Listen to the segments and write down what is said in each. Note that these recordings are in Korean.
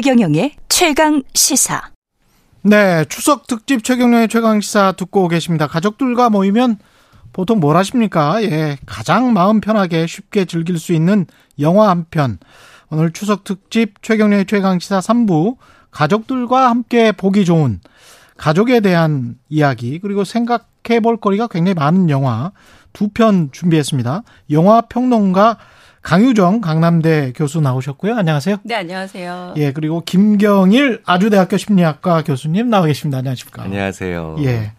최경영의 최강 시사. 네, 추석 특집 최경영의 최강 시사 듣고 계십니다. 가족들과 모이면 보통 뭘 하십니까? 예, 가장 마음 편하게 쉽게 즐길 수 있는 영화 한 편. 오늘 추석 특집 최경영의 최강 시사 3부 가족들과 함께 보기 좋은 가족에 대한 이야기 그리고 생각해 볼 거리가 굉장히 많은 영화 두 편 준비했습니다. 영화 평론가 강유정 강남대 교수 나오셨고요. 안녕하세요. 네, 안녕하세요. 예, 그리고 김경일 아주대학교 심리학과 교수님 나와 계십니다. 안녕하십니까. 안녕하세요. 예.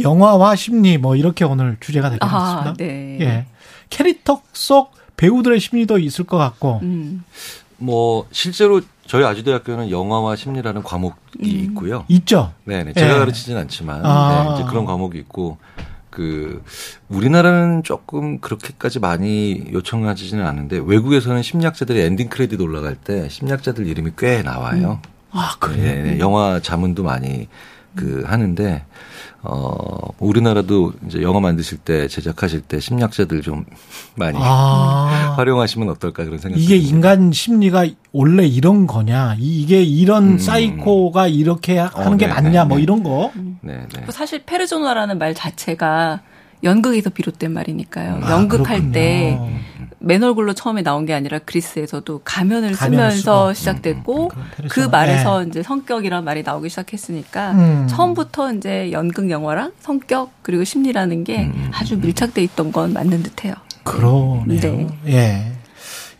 영화와 심리 뭐 이렇게 오늘 주제가 되겠습니다. 아, 네. 예. 캐릭터 속 배우들의 심리도 있을 것 같고. 음. 뭐 실제로 저희 아주대학교는 영화와 심리라는 과목이 음. 있고요. 있죠. 네네. 제가 예. 가르치진 않지만 아. 네, 이제 그런 과목이 있고 그 우리나라는 조금 그렇게까지 많이 요청하지는 않은데 외국에서는 심리학자들이 엔딩 크레딧 올라갈 때 심리학자들 이름이 꽤 나와요. 아, 네, 네. 영화 자문도 많이 그 하는데 어 우리나라도 이제 영화 만드실 때 제작하실 때 심리학자들 좀 많이 아. 활용하시면 어떨까 그런 생각이 이게 듭니다. 인간 심리가 원래 이런 거냐? 이- 이게 이런 음. 사이코가 이렇게 하는 어, 게 네, 맞냐? 네, 뭐 네. 이런 거. 네, 네. 사실 페르소나라는 말 자체가 연극에서 비롯된 말이니까요. 아, 연극할 그렇군요. 때맨 얼굴로 처음에 나온 게 아니라 그리스에서도 가면을 가면을 쓰면서 쓰고. 시작됐고 그런 페르소나. 그 말에서 네. 이제 성격이란 말이 나오기 시작했으니까 음. 처음부터 이제 연극 영화랑 성격 그리고 심리라는 게 음. 아주 밀착돼 있던 건 맞는 듯해요. 그러네요. 네. 예.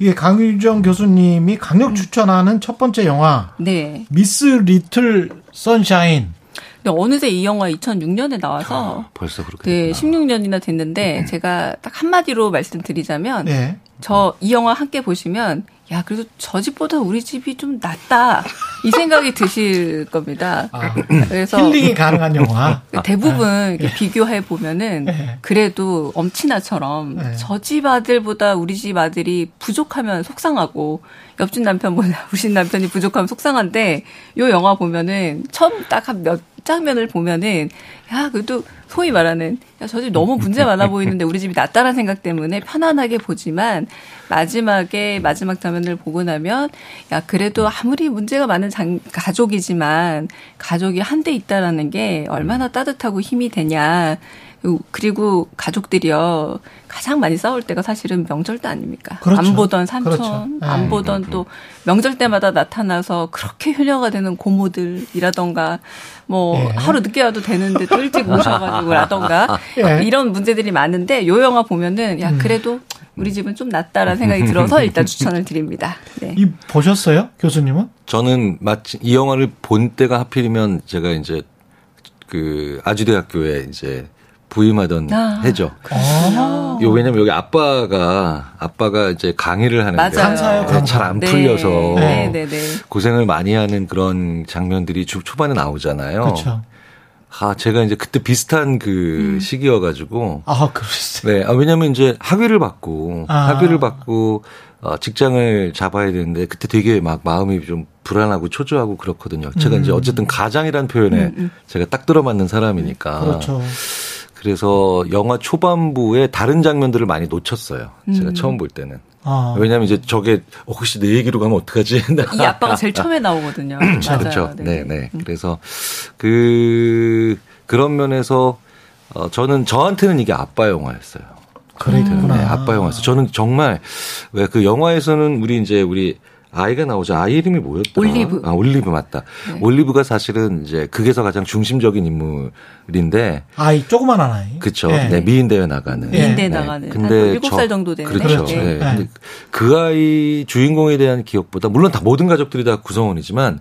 이게 강유정 교수님이 강력 추천하는 첫 번째 영화 네. 미스 리틀 선샤인. 근데 어느새 이 영화 2006년에 나와서 벌써 그렇게 네, 됐구나. 16년이나 됐는데 제가 딱 한마디로 말씀드리자면 예. 저이 영화 함께 보시면 야 그래도 저 집보다 우리 집이 좀 낫다 이 생각이 드실 겁니다. 아, 그래서 힐링이 가능한 영화. 대부분 이렇게 비교해 보면은 네. 그래도 엄친아처럼 네. 저집 아들보다 우리 집 아들이 부족하면 속상하고 옆집 남편보다 우리 집 남편이 부족하면 속상한데 요 영화 보면은 처음 딱 한 몇 장면을 보면은 야 그래도 소위 말하는 야 저 집 너무 문제 많아 보이는데 우리 집이 낫다라는 생각 때문에 편안하게 보지만 마지막에 마지막 장면을 보고 나면 야 그래도 아무리 문제가 많은 장, 가족이지만 가족이 한대 있다라는 게 얼마나 따뜻하고 힘이 되냐. 그리고 가족들이요 가장 많이 싸울 때가 사실은 명절 때 아닙니까? 그렇죠. 안 보던 삼촌, 그렇죠. 네. 안 보던 또 명절 때마다 나타나서 그렇게 효녀가 되는 고모들이라던가 뭐 예. 하루 늦게 와도 되는데 또 일찍 오셔가지고라던가 예. 이런 문제들이 많은데 요 영화 보면은 음. 야 그래도 우리 집은 좀 낫다라는 생각이 들어서 일단 추천을 드립니다. 네. 이 보셨어요, 교수님은? 저는 마치 이 영화를 본 때가 하필이면 제가 이제 그 아주대학교에 이제 부임하던 아. 해죠. 아. 요 왜냐면 여기 아빠가 아빠가 이제 강의를 하는데 맞아요. 강사요, 강사. 잘안 네. 풀려서 네, 네, 네. 고생을 많이 하는 그런 장면들이 초- 초반에 나오잖아요. 그렇죠. 아 제가 이제 그때 비슷한 그 음. 시기여가지고 아, 그러셨어요. 네, 아, 왜냐면 이제 학위를 받고, 아. 학위를 받고, 어, 직장을 잡아야 되는데, 그때 되게 막 마음이 좀 불안하고 초조하고 그렇거든요. 제가 음. 이제 어쨌든 가장이라는 표현에 제가 딱 들어맞는 사람이니까. 그렇죠. 그래서 영화 초반부에 다른 장면들을 많이 놓쳤어요. 제가 음. 처음 볼 때는. 아. 왜냐면 이제 저게 어, 혹시 내 얘기로 가면 어떡하지? 이 아빠가 제일 처음에 나오거든요. 맞아요. 그렇죠. 네. 네, 네. 그래서 그 그런 면에서 어 저는 저한테는 이게 아빠 영화였어요. 그랬구나. 네, 아빠 영화였어요. 저는 정말 왜 그 영화에서는 우리 이제 우리 아이가 나오죠. 아이 이름이 뭐였더라? 올리브. 아, 올리브 맞다. 네. 올리브가 사실은 이제 극에서 가장 중심적인 인물인데 아이, 조그만 아이. 그쵸. 예. 네, 미인 대회 나가는. 예. 미인대 네. 나가는 근데 한 7살 저- 정도 되는 그렇죠. 그렇죠. 예. 네. 근데 그 아이 주인공에 대한 기억보다 물론 다 모든 가족들이 다 구성원이지만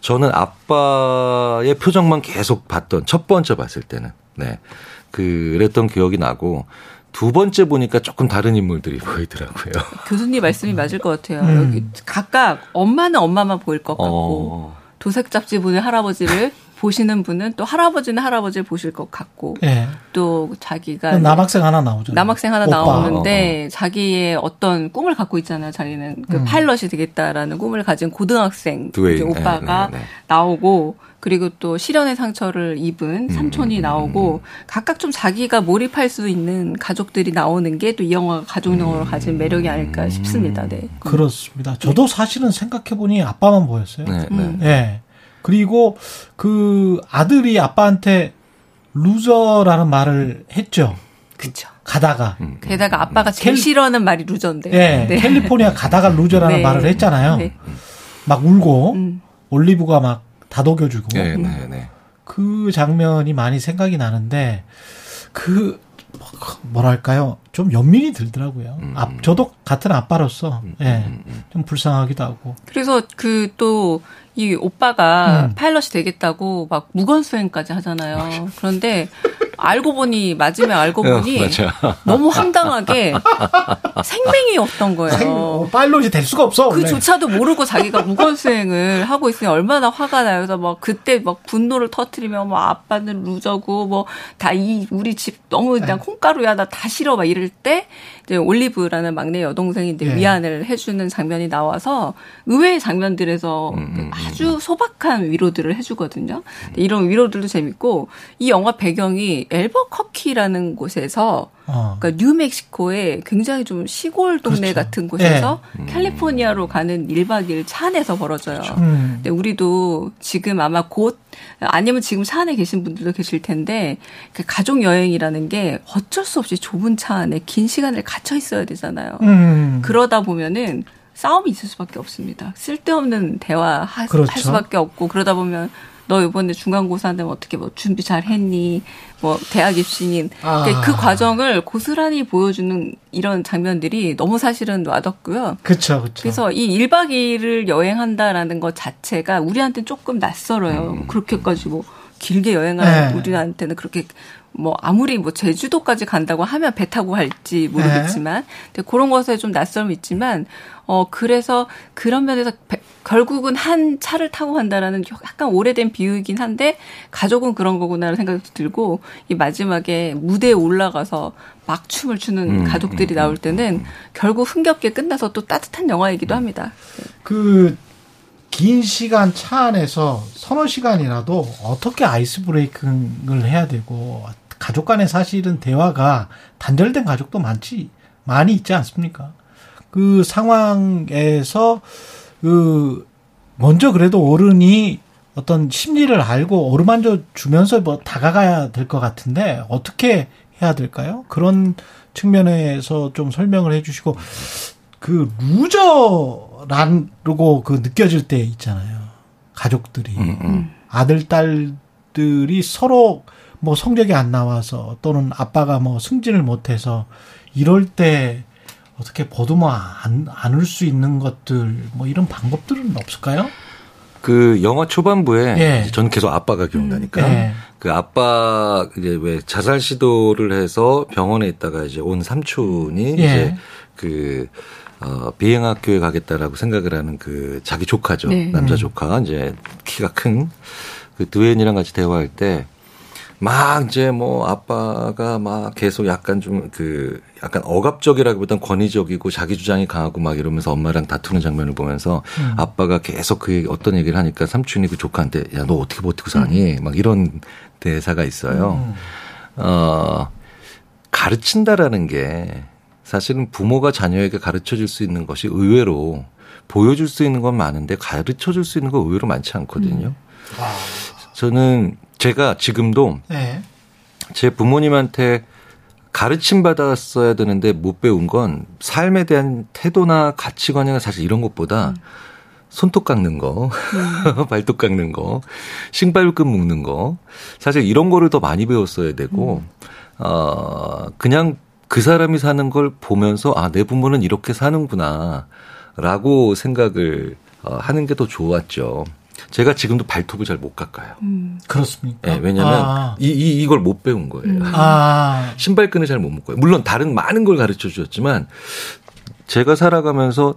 저는 아빠의 표정만 계속 봤던 첫 번째 봤을 때는 네. 그랬던 기억이 나고 두 번째 보니까 조금 다른 인물들이 보이더라고요. 교수님 말씀이 맞을 것 같아요. 음. 여기 각각 엄마는 엄마만 보일 것 같고 어. 도색 잡지 분의 할아버지를 보시는 분은 또 할아버지는 할아버지를 보실 것 같고 예. 또 자기가 남학생 하나 나오죠. 남학생 하나 오빠. 나오는데 자기의 어떤 꿈을 갖고 있잖아요. 자기는 그 음. 파일럿이 되겠다라는 꿈을 가진 고등학생 오빠가 네, 네, 네. 나오고 그리고 또 실연의 상처를 입은 삼촌이 음, 나오고 각각 좀 자기가 몰입할 수 있는 가족들이 나오는 게 또 이 영화가 가족 영화로 가진 매력이 아닐까 싶습니다. 네. 그렇습니다. 저도 사실은 생각해 보니 아빠만 보였어요. 네, 네. 음. 예. 그리고 그 아들이 아빠한테 루저라는 말을 했죠. 그렇죠. 가다가. 음. 게다가 아빠가 제일 캘- 싫어하는 말이 루저인데. 예. 네. 캘리포니아 가다가 루저라는 네. 말을 했잖아요. 네. 막 울고 음. 올리브가 막 다독여주고 네, 네, 네. 그 장면이 많이 생각이 나는데 그 뭐랄까요 좀 연민이 들더라고요. 음. 아, 저도 같은 아빠로서 예, 좀 불쌍하기도 하고. 그래서 그 또 이 오빠가 음. 파일럿이 되겠다고 막 무건 수행까지 하잖아요. 그런데 알고 보니 맞으면 알고 보니 어. 너무 황당하게 생명이 없던 거예요. 생- 어, 파일럿이 될 수가 없어. 그조차도 모르고 자기가 무건 수행을 하고 있으니 얼마나 화가 나요. 그래서 막 그때 막 분노를 터트리며 뭐 아빠는 루저고 뭐 다 이 우리 집 너무 그냥 네. 콩가루야 나 다 싫어 막 이럴 때 이제 올리브라는 막내 여동생이 이제 예. 위안을 해주는 장면이 나와서 의외의 장면들에서 음, 음, 아주 소박한 위로들을 해주거든요. 이런 위로들도 재밌고 이 영화 배경이 엘버커키라는 곳에서 어. 그러니까 뉴멕시코의 굉장히 좀 시골 동네 그렇죠. 같은 곳에서 캘리포니아로 가는 1박 2일 차 안에서 벌어져요. 음. 근데 우리도 지금 아마 곧 아니면 지금 차 안에 계신 분들도 계실 텐데 그 가족 여행이라는 게 어쩔 수 없이 좁은 차 안에 긴 시간을 갇혀 있어야 되잖아요. 음. 그러다 보면은 싸움이 있을 수밖에 없습니다. 쓸데없는 대화 하, 그렇죠. 할 수밖에 없고 그러다 보면 너 이번에 중간고사 한다면 어떻게 뭐 준비 잘 했니? 뭐 대학 입시니? 아. 그그 과정을 고스란히 보여주는 이런 장면들이 너무 사실은 와닿고요. 그쵸. 그래서 이 1박 2일을 여행한다라는 것 자체가 우리한테는 조금 낯설어요. 그렇게까지 뭐 길게 여행하는 네. 우리한테는 그렇게 뭐 아무리 뭐 제주도까지 간다고 하면 배 타고 갈지 모르겠지만 근데 그런 것에 좀 낯설음이 있지만 어 그래서 그런 면에서 배- 결국은 한 차를 타고 간다라는 약간 오래된 비유이긴 한데 가족은 그런 거구나라는 생각이 들고 이 마지막에 무대에 올라가서 막 춤을 추는 음, 가족들이 음, 나올 때는 결국 흥겹게 끝나서 또 따뜻한 영화이기도 합니다. 그, 긴 시간 차 안에서 서너 시간이라도 어떻게 아이스 브레이킹을 해야 되고, 가족 간의 사실은 대화가 단절된 가족도 많지, 많이 있지 않습니까? 그 상황에서, 그, 먼저 그래도 어른이 어떤 심리를 알고 어루만져 주면서 뭐 다가가야 될 것 같은데, 어떻게 해야 될까요? 그런 측면에서 좀 설명을 해 주시고, 그 loser라고 그 느껴질 때 있잖아요. 가족들이 음, 음. 아들 딸들이 서로 뭐 성적이 안 나와서 또는 아빠가 뭐 승진을 못해서 이럴 때 어떻게 보듬어 안, 안을 수 있는 것들 뭐 이런 방법들은 없을까요? 그 영화 초반부에 예. 저는 계속 아빠가 기억나니까 예. 그 아빠 이제 왜 자살 시도를 해서 병원에 있다가 이제 온 삼촌이 예. 이제 그 어, 비행학교에 가겠다라고 생각을 하는 그 자기 조카죠. 네. 남자 음. 조카 이제 키가 큰 그 드웨인이랑 같이 대화할 때 막 이제 뭐 아빠가 막 계속 약간 좀 그 약간 억압적이라기보단 권위적이고 자기 주장이 강하고 막 이러면서 엄마랑 다투는 장면을 보면서 음. 아빠가 계속 그 어떤 얘기를 하니까 삼촌이 그 조카한테 야 너 어떻게 버티고 사니 막 이런 대사가 있어요. 음. 어 가르친다라는 게 사실은 부모가 자녀에게 가르쳐 줄 수 있는 것이 의외로 보여줄 수 있는 건 많은데 가르쳐 줄 수 있는 건 의외로 많지 않거든요. 아, 저는 제가 지금도 네. 제 부모님한테 가르침 받았어야 되는데 못 배운 건 삶에 대한 태도나 가치관이나 사실 이런 것보다 손톱 깎는 거, 발톱 깎는 거, 신발끈 묶는 거, 사실 이런 거를 더 많이 배웠어야 되고, 어, 그냥 그 사람이 사는 걸 보면서 아, 내 부모는 이렇게 사는구나, 라고 생각을 어, 하는 게 더 좋았죠. 제가 지금도 발톱을 잘 못 깎아요. 음. 그렇습니까? 예, 왜냐면 아, 이, 이, 이걸 못 배운 거예요. 음. 아, 신발끈을 잘 못 묶어요. 물론 다른 많은 걸 가르쳐 주셨지만 제가 살아가면서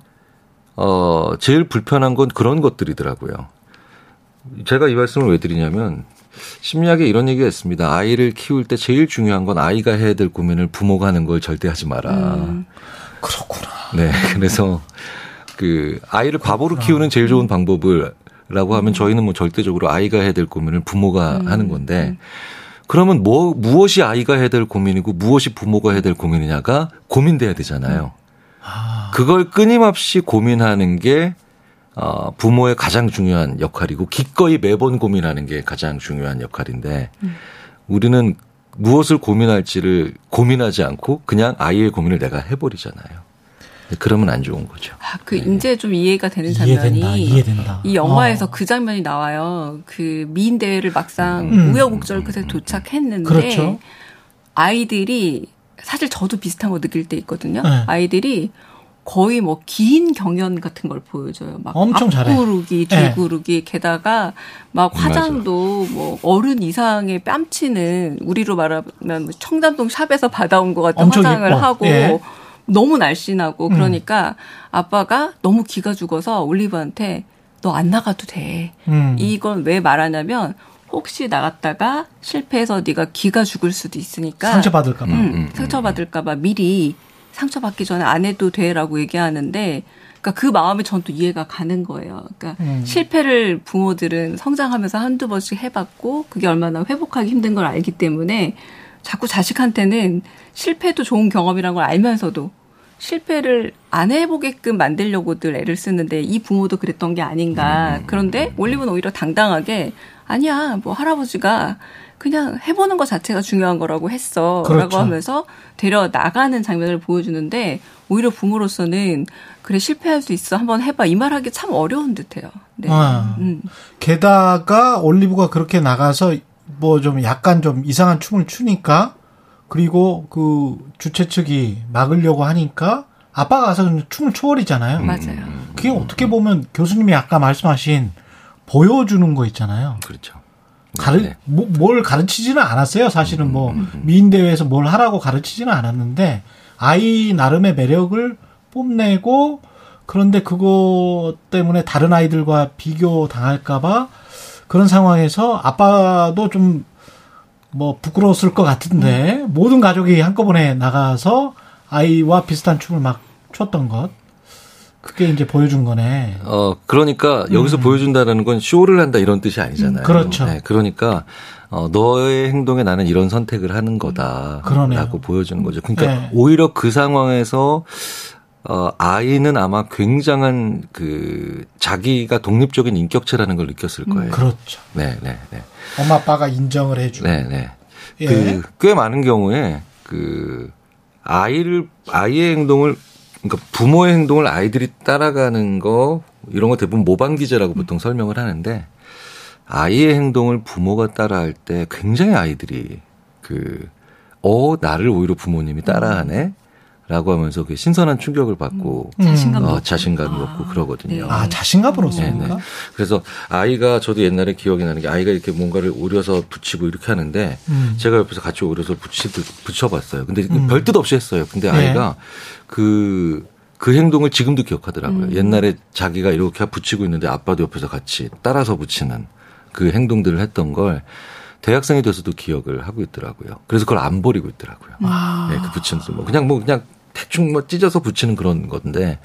어 제일 불편한 건 그런 것들이더라고요. 제가 이 말씀을 왜 드리냐면 심리학에 이런 얘기가 있습니다. 아이를 키울 때 제일 중요한 건 아이가 해야 될 고민을 부모가 하는 걸 절대 하지 마라. 음. 그렇구나. 네. 그래서 그 아이를 바보로 키우는 제일 좋은 방법을 라고 하면 저희는 뭐 절대적으로 아이가 해야 될 고민을 부모가 음. 하는 건데 그러면 뭐 무엇이 아이가 해야 될 고민이고 무엇이 부모가 해야 될 고민이냐가 고민돼야 되잖아요. 아, 그걸 끊임없이 고민하는 게 어, 부모의 가장 중요한 역할이고 기꺼이 매번 고민하는 게 가장 중요한 역할인데 우리는 무엇을 고민할지를 고민하지 않고 그냥 아이의 고민을 내가 해버리잖아요. 그러면 안 좋은 거죠. 아, 그 이제 좀 이해가 되는 장면이 이해된다. 이해된다. 이 영화에서 어. 그 장면이 나와요. 그 미인 대회를 막상 음. 우여곡절 끝에 도착했는데 그렇죠. 아이들이 사실 저도 비슷한 거 느낄 때 있거든요. 네. 아이들이 거의 뭐 긴 경연 같은 걸 보여줘요. 막 엄청 잘해. 앞구르기, 네. 뒤구르기, 게다가 막 화장도 뭐 어른 이상의 뺨치는 우리로 말하면 뭐 청담동 샵에서 받아온 것 같은 엄청 화장을 예뻐. 하고 예. 너무 날씬하고 음. 그러니까 아빠가 너무 기가 죽어서 올리브한테 너 안 나가도 돼. 음. 이건 왜 말하냐면 혹시 나갔다가 실패해서 네가 기가 죽을 수도 있으니까 상처 받을까봐. 음, 상처 받을까봐 미리 상처 받기 전에 안 해도 돼라고 얘기하는데, 그러니까 그 마음이 전 또 이해가 가는 거예요. 그러니까 음. 실패를 부모들은 성장하면서 한두 번씩 해봤고, 그게 얼마나 회복하기 힘든 걸 알기 때문에 자꾸 자식한테는 실패도 좋은 경험이란 걸 알면서도 실패를 안 해보게끔 만들려고들 애를 쓰는데 이 부모도 그랬던 게 아닌가. 그런데 올리브는 오히려 당당하게 아니야, 뭐 할아버지가 그냥 해보는 것 자체가 중요한 거라고 했어. 그렇죠. 라고 하면서 데려 나가는 장면을 보여주는데 오히려 부모로서는 그래 실패할 수 있어 한번 해봐 이 말 하기 참 어려운 듯 해요. 네. 아. 음. 게다가 올리브가 그렇게 나가서 뭐 좀 약간 좀 이상한 춤을 추니까 그리고 그 주최 측이 막으려고 하니까 아빠가 가서 춤을 추버리잖아요. 맞아요. 그게 어떻게 보면 교수님이 아까 말씀하신 보여주는 거 있잖아요. 그렇죠. 가르 네. 뭐, 뭘 가르치지는 않았어요. 사실은 뭐 미인 대회에서 뭘 하라고 가르치지는 않았는데 아이 나름의 매력을 뽐내고 그런데 그거 때문에 다른 아이들과 비교 당할까봐 그런 상황에서 아빠도 좀 뭐 부끄러웠을 것 같은데 모든 가족이 한꺼번에 나가서 아이와 비슷한 춤을 막 췄던 것 그게 이제 보여준 거네. 어, 그러니까 여기서 보여준다는 건 쇼를 한다 이런 뜻이 아니잖아요. 음, 그렇죠. 네, 그러니까 어, 너의 행동에 나는 이런 선택을 하는 거다. 그러네요. 라고 보여주는 거죠. 그러니까 네. 오히려 그 상황에서 어, 아이는 아마 굉장한 그 자기가 독립적인 인격체라는 걸 느꼈을 거예요. 그렇죠. 네, 네, 네. 엄마 아빠가 인정을 해주고. 네, 네. 예. 그꽤 많은 경우에 그 아이를 아이의 행동을 그러니까 부모의 행동을 아이들이 따라가는 거 이런 거 대부분 모방 기제라고 보통 설명을 하는데 아이의 행동을 부모가 따라할 때 굉장히 아이들이 그 어 나를 오히려 부모님이 따라하네 라고 하면서 그 신선한 충격을 받고 자신감도 어, 없고. 자신감이 아, 없고 그러거든요. 네. 아 자신감으로 네? 네. 그래서 아이가 저도 옛날에 기억이 나는 게 아이가 이렇게 뭔가를 오려서 붙이고 이렇게 하는데 음. 제가 옆에서 같이 오려서 붙이, 붙여봤어요. 근데 음. 별뜻 없이 했어요. 근데 네. 아이가 그, 그 행동을 지금도 기억하더라고요. 음. 옛날에 자기가 이렇게 붙이고 있는데 아빠도 옆에서 같이 따라서 붙이는 그 행동들을 했던 걸 대학생이 돼서도 기억을 하고 있더라고요. 그래서 그걸 안 버리고 있더라고요. 아. 네, 그 붙이는 뭐 그냥 뭐 그냥 대충 뭐 찢어서 붙이는 그런 건데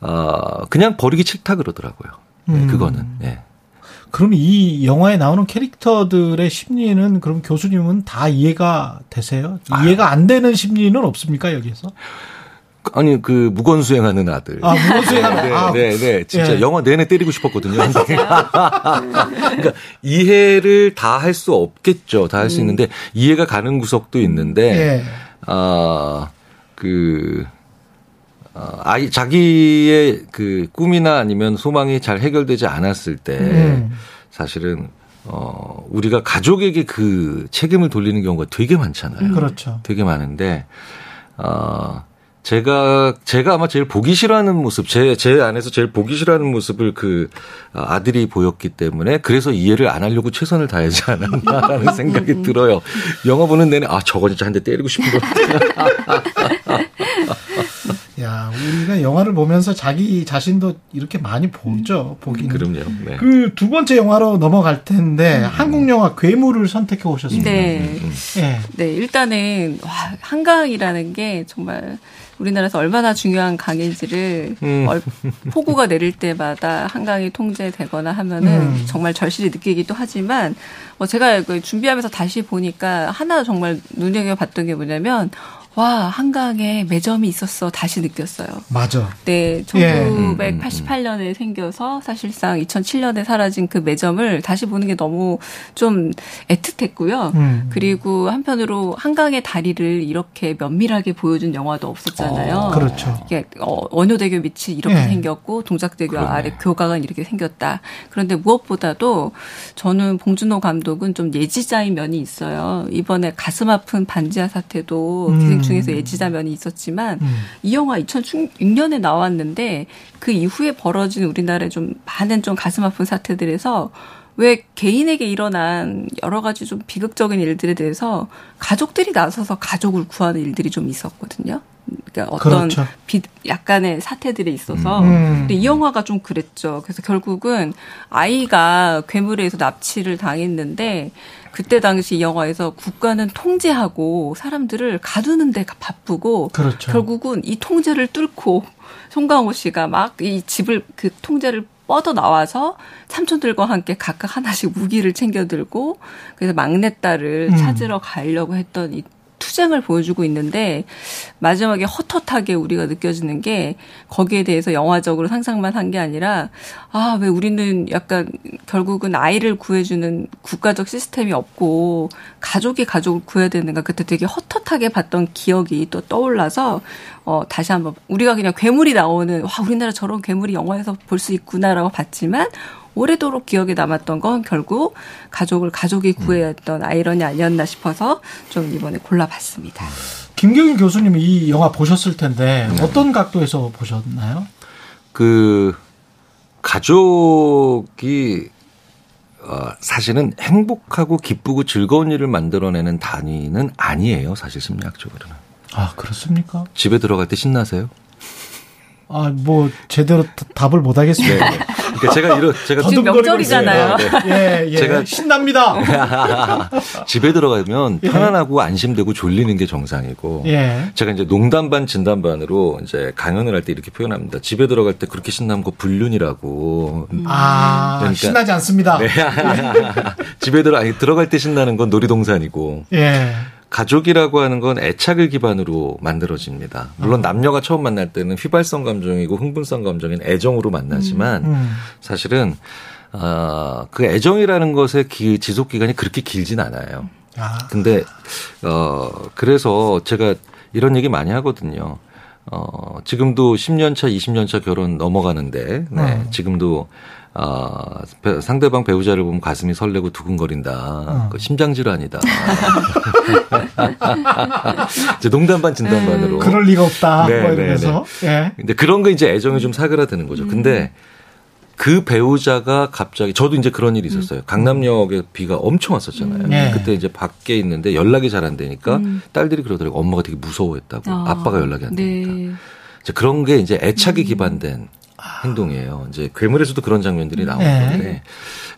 어 그냥 버리기 싫다 그러더라고요. 네, 음. 그거는. 예. 그럼 이 영화에 나오는 캐릭터들의 심리는 그럼 교수님은 다 이해가 되세요? 이해가 안 되는 심리는 없습니까 여기서? 아니 그 무건 수행하는 아들. 아 무엇이나 네, 아, 네, 네. 진짜 예. 영화 내내 때리고 싶었거든요. 그러니까 이해를 다 할 수 없겠죠. 다 할수 있는데 이해가 가는 구석도 있는데 예. 아, 그, 어, 아이, 자기의 그 꿈이나 아니면 소망이 잘 해결되지 않았을 때 음. 사실은 어, 우리가 가족에게 그 책임을 돌리는 경우가 되게 많잖아요. 그렇죠. 되게 많은데, 어, 제가, 제가 아마 제일 보기 싫어하는 모습, 제, 제 안에서 제일 보기 싫어하는 모습을 그 아들이 보였기 때문에 그래서 이해를 안 하려고 최선을 다하지 않았나라는 생각이 들어요. 영화 보는 내내, 아, 저거 진짜 한 대 때리고 싶은 것 같아. 야 야, 우리가 영화를 보면서 자기 자신도 이렇게 많이 보죠. 보기는. 그럼요. 네. 그두 번째 영화로 넘어갈 텐데 한국 영화 괴물을 선택해 오셨습니다. 네. 예. 네, 일단은 와, 한강이라는 게 정말 우리나라에서 얼마나 중요한 강인지를 음. 얼- 폭우가 내릴 때마다 한강이 통제되거나 하면은 음. 정말 절실히 느끼기도 하지만 뭐 제가 그 준비하면서 다시 보니까 하나 정말 눈여겨봤던 게 뭐냐면 와 한강에 매점이 있었어 다시 느꼈어요. 맞아. 네, 예. 1988년에 생겨서 사실상 2007년에 사라진 그 매점을 다시 보는 게 너무 좀 애틋했고요. 음. 그리고 한편으로 한강의 다리를 이렇게 면밀하게 보여준 영화도 없었잖아요. 그렇죠. 이게 어, 원효대교 밑이 이렇게 예. 생겼고 동작대교 그러네. 아래 교각은 이렇게 생겼다. 그런데 무엇보다도 저는 봉준호 감독은 좀 예지자인 면이 있어요. 이번에 가슴 아픈 반지하 사태도 음. 기생충에서 예지자 면이 있었지만 음. 이 영화 2006년에 나왔는데 그 이후에 벌어진 우리나라의 좀 많은 좀 가슴 아픈 사태들에서 왜 개인에게 일어난 여러 가지 좀 비극적인 일들에 대해서 가족들이 나서서 가족을 구하는 일들이 좀 있었거든요. 그러니까 어떤 그렇죠. 비, 약간의 사태들에 있어서. 음. 근데 이 영화가 좀 그랬죠. 그래서 결국은 아이가 괴물에 의해서 납치를 당했는데 그때 당시 이 영화에서 국가는 통제하고 사람들을 가두는 데 바쁘고 그렇죠. 결국은 이 통제를 뚫고 송강호 씨가 막 이 집을 그 통제를 뻗어 나와서 삼촌들과 함께 각각 하나씩 무기를 챙겨 들고 그래서 막내딸을 음. 찾으러 가려고 했던 이 투쟁을 보여주고 있는데 마지막에 헛헛하게 우리가 느껴지는 게 거기에 대해서 영화적으로 상상만 한 게 아니라 아 왜 우리는 약간 결국은 아이를 구해주는 국가적 시스템이 없고 가족이 가족을 구해야 되는가. 그때 되게 헛헛하게 봤던 기억이 또 떠올라서 어 다시 한번 우리가 그냥 괴물이 나오는 와 우리나라 저런 괴물이 영화에서 볼 수 있구나라고 봤지만 오래도록 기억에 남았던 건 결국 가족을 가족이 구해야 했던 아이러니 아니었나 싶어서 좀 이번에 골라봤습니다. 김경일 교수님이 이 영화 보셨을 텐데 어떤 각도에서 보셨나요? 그 가족이 어, 사실은 행복하고 기쁘고 즐거운 일을 만들어내는 단위는 아니에요. 사실 심리학적으로는. 아 그렇습니까? 집에 들어갈 때 신나세요? 아 뭐 제대로 다- 답을 못 하겠습니다. 그러니까 제가 이런 제가 지금 명절이잖아요. 네. 예, 예. 제가- 신납니다. 집에 들어가면 편안하고 안심되고 졸리는 게 정상이고 예. 제가 이제 농담 반 진담 반으로 이제 강연을 할 때 이렇게 표현합니다. 집에 들어갈 때 그렇게 신나는 거 불륜이라고. 아, 그러니까- 신나지 않습니다. 네. 집에 들어 아니 들어갈 때 신나는 건 놀이동산이고 예. 가족이라고 하는 건 애착을 기반으로 만들어집니다. 물론 남녀가 처음 만날 때는 휘발성 감정이고 흥분성 감정인 애정으로 만나지만 음. 사실은 어, 그 애정이라는 것의 기, 지속 기간이 그렇게 길진 않아요. 아, 근데 어 그래서 제가 이런 얘기 많이 하거든요. 어 지금도 10년 차, 20년 차 결혼 넘어가는데 네. 어. 지금도 어 배- 상대방 배우자를 보면 가슴이 설레고 두근거린다. 그 심장 질환이다. 이제 농담 반 진담 반으로. 그럴 리가 없다. 네, 뭐 네, 이러면서. 예. 근데 그런 거 이제 애정이 좀 사그라드는 거죠. 근데 그 배우자가 갑자기 저도 이제 그런 일이 있었어요. 강남역에 비가 엄청 왔었잖아요. 네. 그때 이제 밖에 있는데 연락이 잘 안 되니까 딸들이 그러더라고요. 엄마가 되게 무서워했다고. 아, 아빠가 연락이 안 되니까. 네. 이제 그런 게 이제 애착에 기반된 행동이에요. 이제 괴물에서도 그런 장면들이 나오는 네. 건데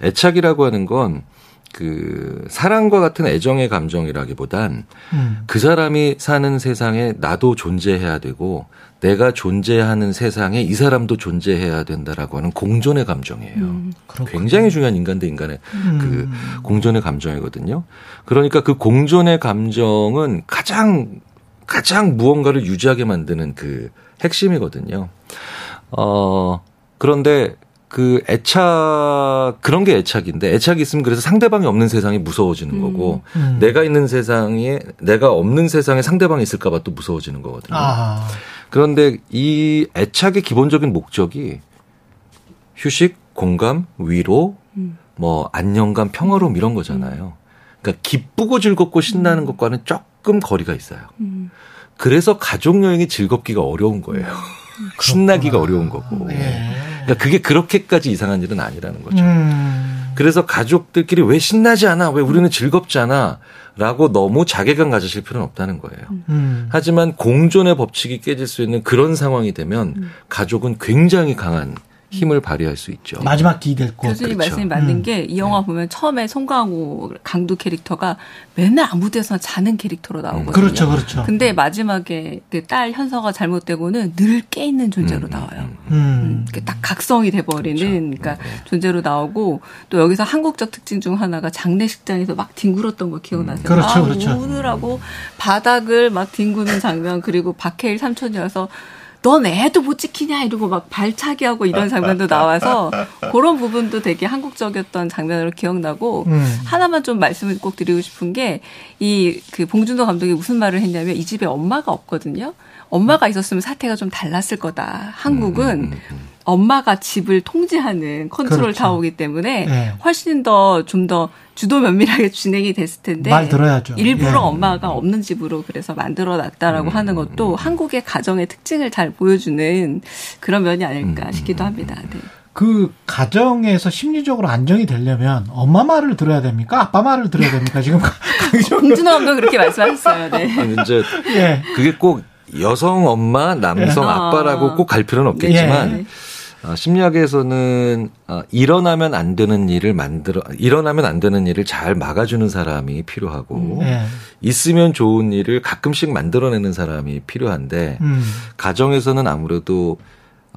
애착이라고 하는 건 그 사랑과 같은 애정의 감정이라기보단 음. 그 사람이 사는 세상에 나도 존재해야 되고 내가 존재하는 세상에 이 사람도 존재해야 된다라고 하는 공존의 감정이에요. 음. 굉장히 중요한 인간 대 인간의 음. 그 공존의 감정이거든요. 그러니까 그 공존의 감정은 가장 가장 무언가를 유지하게 만드는 그 핵심이거든요. 어 그런데 그 애착 그런 게 애착인데 애착이 있으면 그래서 상대방이 없는 세상이 무서워지는 거고 음. 내가 있는 세상에 내가 없는 세상에 상대방이 있을까 봐 또 무서워지는 거거든요. 아, 그런데 이 애착의 기본적인 목적이 휴식, 공감, 위로, 뭐 안녕감, 평화로움 이런 거잖아요. 그러니까 기쁘고 즐겁고 신나는 것과는 조금 거리가 있어요. 음. 그래서 가족 여행이 즐겁기가 어려운 거예요. 신나기가 어려운 거고. 예. 그러니까 그게 그렇게까지 이상한 일은 아니라는 거죠. 음. 그래서 가족들끼리 왜 신나지 않아? 왜 우리는 즐겁지 않아? 라고 너무 자괴감 가지실 필요는 없다는 거예요. 음. 하지만 공존의 법칙이 깨질 수 있는 그런 상황이 되면 가족은 굉장히 강한 힘을 발휘할 수 있죠. 마지막 기댈 곳. 교수님 그렇죠. 말씀이 맞는 음. 게이 영화 보면 처음에 송강호 강도 캐릭터가 맨날 아무 데서나 자는 캐릭터로 나오거든요. 그렇죠, 그렇죠. 근데 마지막에 그 딸 현서가 잘못되고는 늘 깨 있는 존재로 나와요. 음. 이렇게 딱 각성이 돼버리는 그러니까 존재로 나오고 또 여기서 한국적 특징 중 하나가 장례식장에서 막 뒹굴었던 거 기억나세요? 그렇죠, 아, 그렇죠. 우느라고 바닥을 막 뒹구는 장면 그리고 박해일 삼촌이 와서 넌 애도 못 지키냐 이러고 막 발차기 하고 이런 장면도 나와서 그런 부분도 되게 한국적이었던 장면으로 기억나고 음. 하나만 좀 말씀을 꼭 드리고 싶은 게 이 그 봉준호 감독이 무슨 말을 했냐면 이 집에 엄마가 없거든요. 엄마가 있었으면 사태가 좀 달랐을 거다. 한국은 엄마가 집을 통제하는 컨트롤 그렇죠. 타워이기 때문에 네. 훨씬 더 좀 더 주도 면밀하게 진행이 됐을 텐데 말 들어야죠. 일부러 예. 엄마가 없는 집으로 그래서 만들어 놨다라고 하는 것도 한국의 가정의 특징을 잘 보여주는 그런 면이 아닐까 싶기도 합니다. 네. 그 가정에서 심리적으로 안정이 되려면 엄마 말을 들어야 됩니까? 아빠 말을 들어야 됩니까? 지금 봉준호 감독 그렇게 말씀하셨어요. 네. 아니, 이제 예. 그게 꼭 여성 엄마, 남성 예. 아빠라고 꼭 갈 필요는 없겠지만 예. 어, 심리학에서는 어, 일어나면 안 되는 일을 만들어 일어나면 안 되는 일을 잘 막아주는 사람이 필요하고 예. 있으면 좋은 일을 가끔씩 만들어내는 사람이 필요한데 음. 가정에서는 아무래도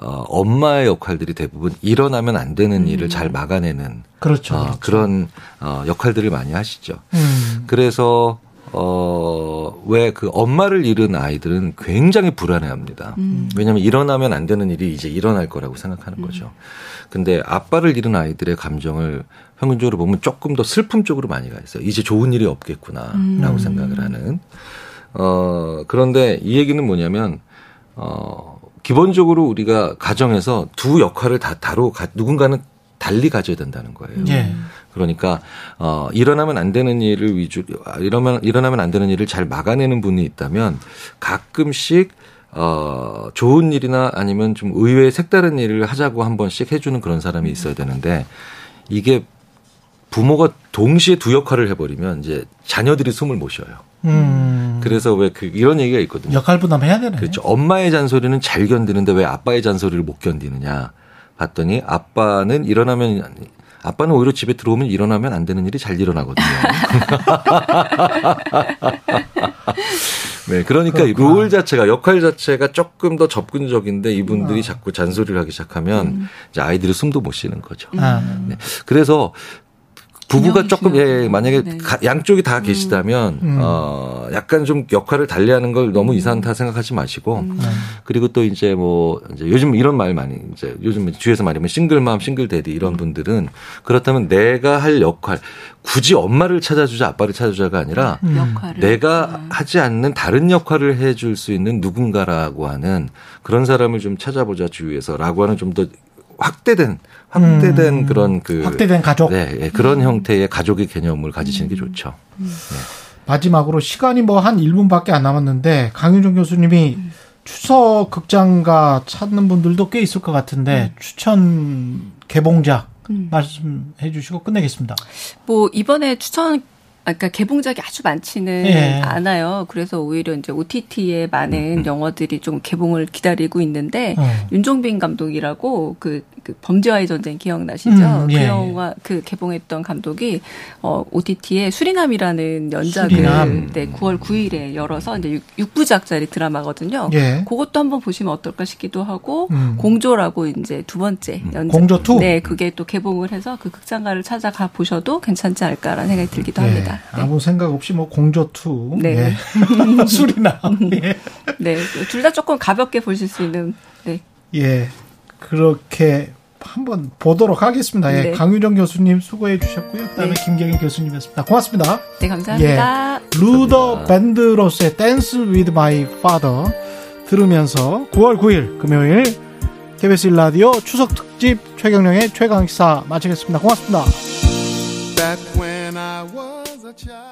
어, 엄마의 역할들이 대부분 일어나면 안 되는 일을 잘 막아내는 그렇죠. 어, 그렇죠. 그런 어, 역할들을 많이 하시죠. 음. 그래서 어, 왜 그 엄마를 잃은 아이들은 굉장히 불안해 합니다. 왜냐하면 일어나면 안 되는 일이 이제 일어날 거라고 생각하는 거죠. 근데 아빠를 잃은 아이들의 감정을 평균적으로 보면 조금 더 슬픔 쪽으로 많이 가 있어요. 이제 좋은 일이 없겠구나 라고 생각을 하는. 어, 그런데 이 얘기는 뭐냐면 어, 기본적으로 우리가 가정에서 두 역할을 다 가- 누군가는 달리 가져야 된다는 거예요. 예. 그러니까 어 일어나면 안 되는 일을 위주 이러면 일어나면 안 되는 일을 잘 막아내는 분이 있다면 가끔씩 어 좋은 일이나 아니면 좀 의외의 색다른 일을 하자고 한 번씩 해주는 그런 사람이 있어야 되는데 이게 부모가 동시에 두 역할을 해버리면 이제 자녀들이 숨을 못 쉬어요. 음. 그래서 왜 그 이런 얘기가 있거든요. 역할 분담해야 되네. 그렇죠. 엄마의 잔소리는 잘 견디는데 왜 아빠의 잔소리를 못 견디느냐 봤더니 아빠는 일어나면 아빠는 오히려 집에 들어오면 일어나면 안 되는 일이 잘 일어나거든요. 네, 그러니까 이 그렇구나. 롤 자체가 역할 자체가 조금 더 접근적인데 이분들이 자꾸 잔소리를 하기 시작하면 이제 아이들이 숨도 못 쉬는 거죠. 아. 네. 그래서 부부가 조금 예. 만약에 네. 가- 양쪽이 다 계시다면 음. 어 약간 좀 역할을 달리하는 걸 너무 이상하다 생각하지 마시고 음. 그리고 또 이제 뭐 이제 요즘 이런 말 많이 이제 요즘 주위에서 말하면 싱글맘 싱글데디 이런 음. 분들은 그렇다면 내가 할 역할 굳이 엄마를 찾아주자 아빠를 찾아주자가 아니라 음. 내가 하지 않는 다른 역할을 해줄 수 있는 누군가라고 하는 그런 사람을 좀 찾아보자 주위에서라고 하는 좀 더 확대된 확대된 음. 그런 그 확대된 가족. 네, 예, 그런 형태의 가족의 개념을 가지시는 게 좋죠. 마지막으로 시간이 뭐 한 1분밖에 안 남았는데 강윤정 교수님이 음. 추석 극장가 찾는 분들도 꽤 있을 것 같은데 추천 개봉작 음. 말씀해 주시고 끝내겠습니다. 뭐 이번에 추천 아, 그러니까 개봉작이 아주 많지는 예. 않아요. 그래서 오히려 이제 OTT에 많은 영화들이 좀 개봉을 기다리고 있는데 어. 윤종빈 감독이라고 그, 그 범죄와의 전쟁 기억나시죠? 음, 그 예, 예. 영화 그 개봉했던 감독이 어 OTT에 수리남이라는 연작을 수리남. 네, 9월 9일에 열어서 이제 6 부작짜리 드라마거든요. 예. 그것도 한번 보시면 어떨까 싶기도 하고 음. 공조라고 이제 두 번째 연작 공조 two? 네, 그게 또 개봉을 해서 그 극장가를 찾아가 보셔도 괜찮지 않을까라는 생각이 들기도 예, 합니다. 네. 아무 생각 없이 뭐 공조 two 네. 예. 술이나 예. 네, 둘 다 조금 가볍게 보실 수 있는 네. 예. 그렇게 한번 보도록 하겠습니다. 예. 네. 강유정 교수님 수고해 주셨고요. 그다음에 네. 김경인 교수님이었습니다. 고맙습니다. 네, 감사합니다. 루더 밴드로스의 댄스 with my father 들으면서 9월 9일 금요일 KBS 1라디오 추석 특집 최경령의 최강시사 마치겠습니다. 고맙습니다. watch.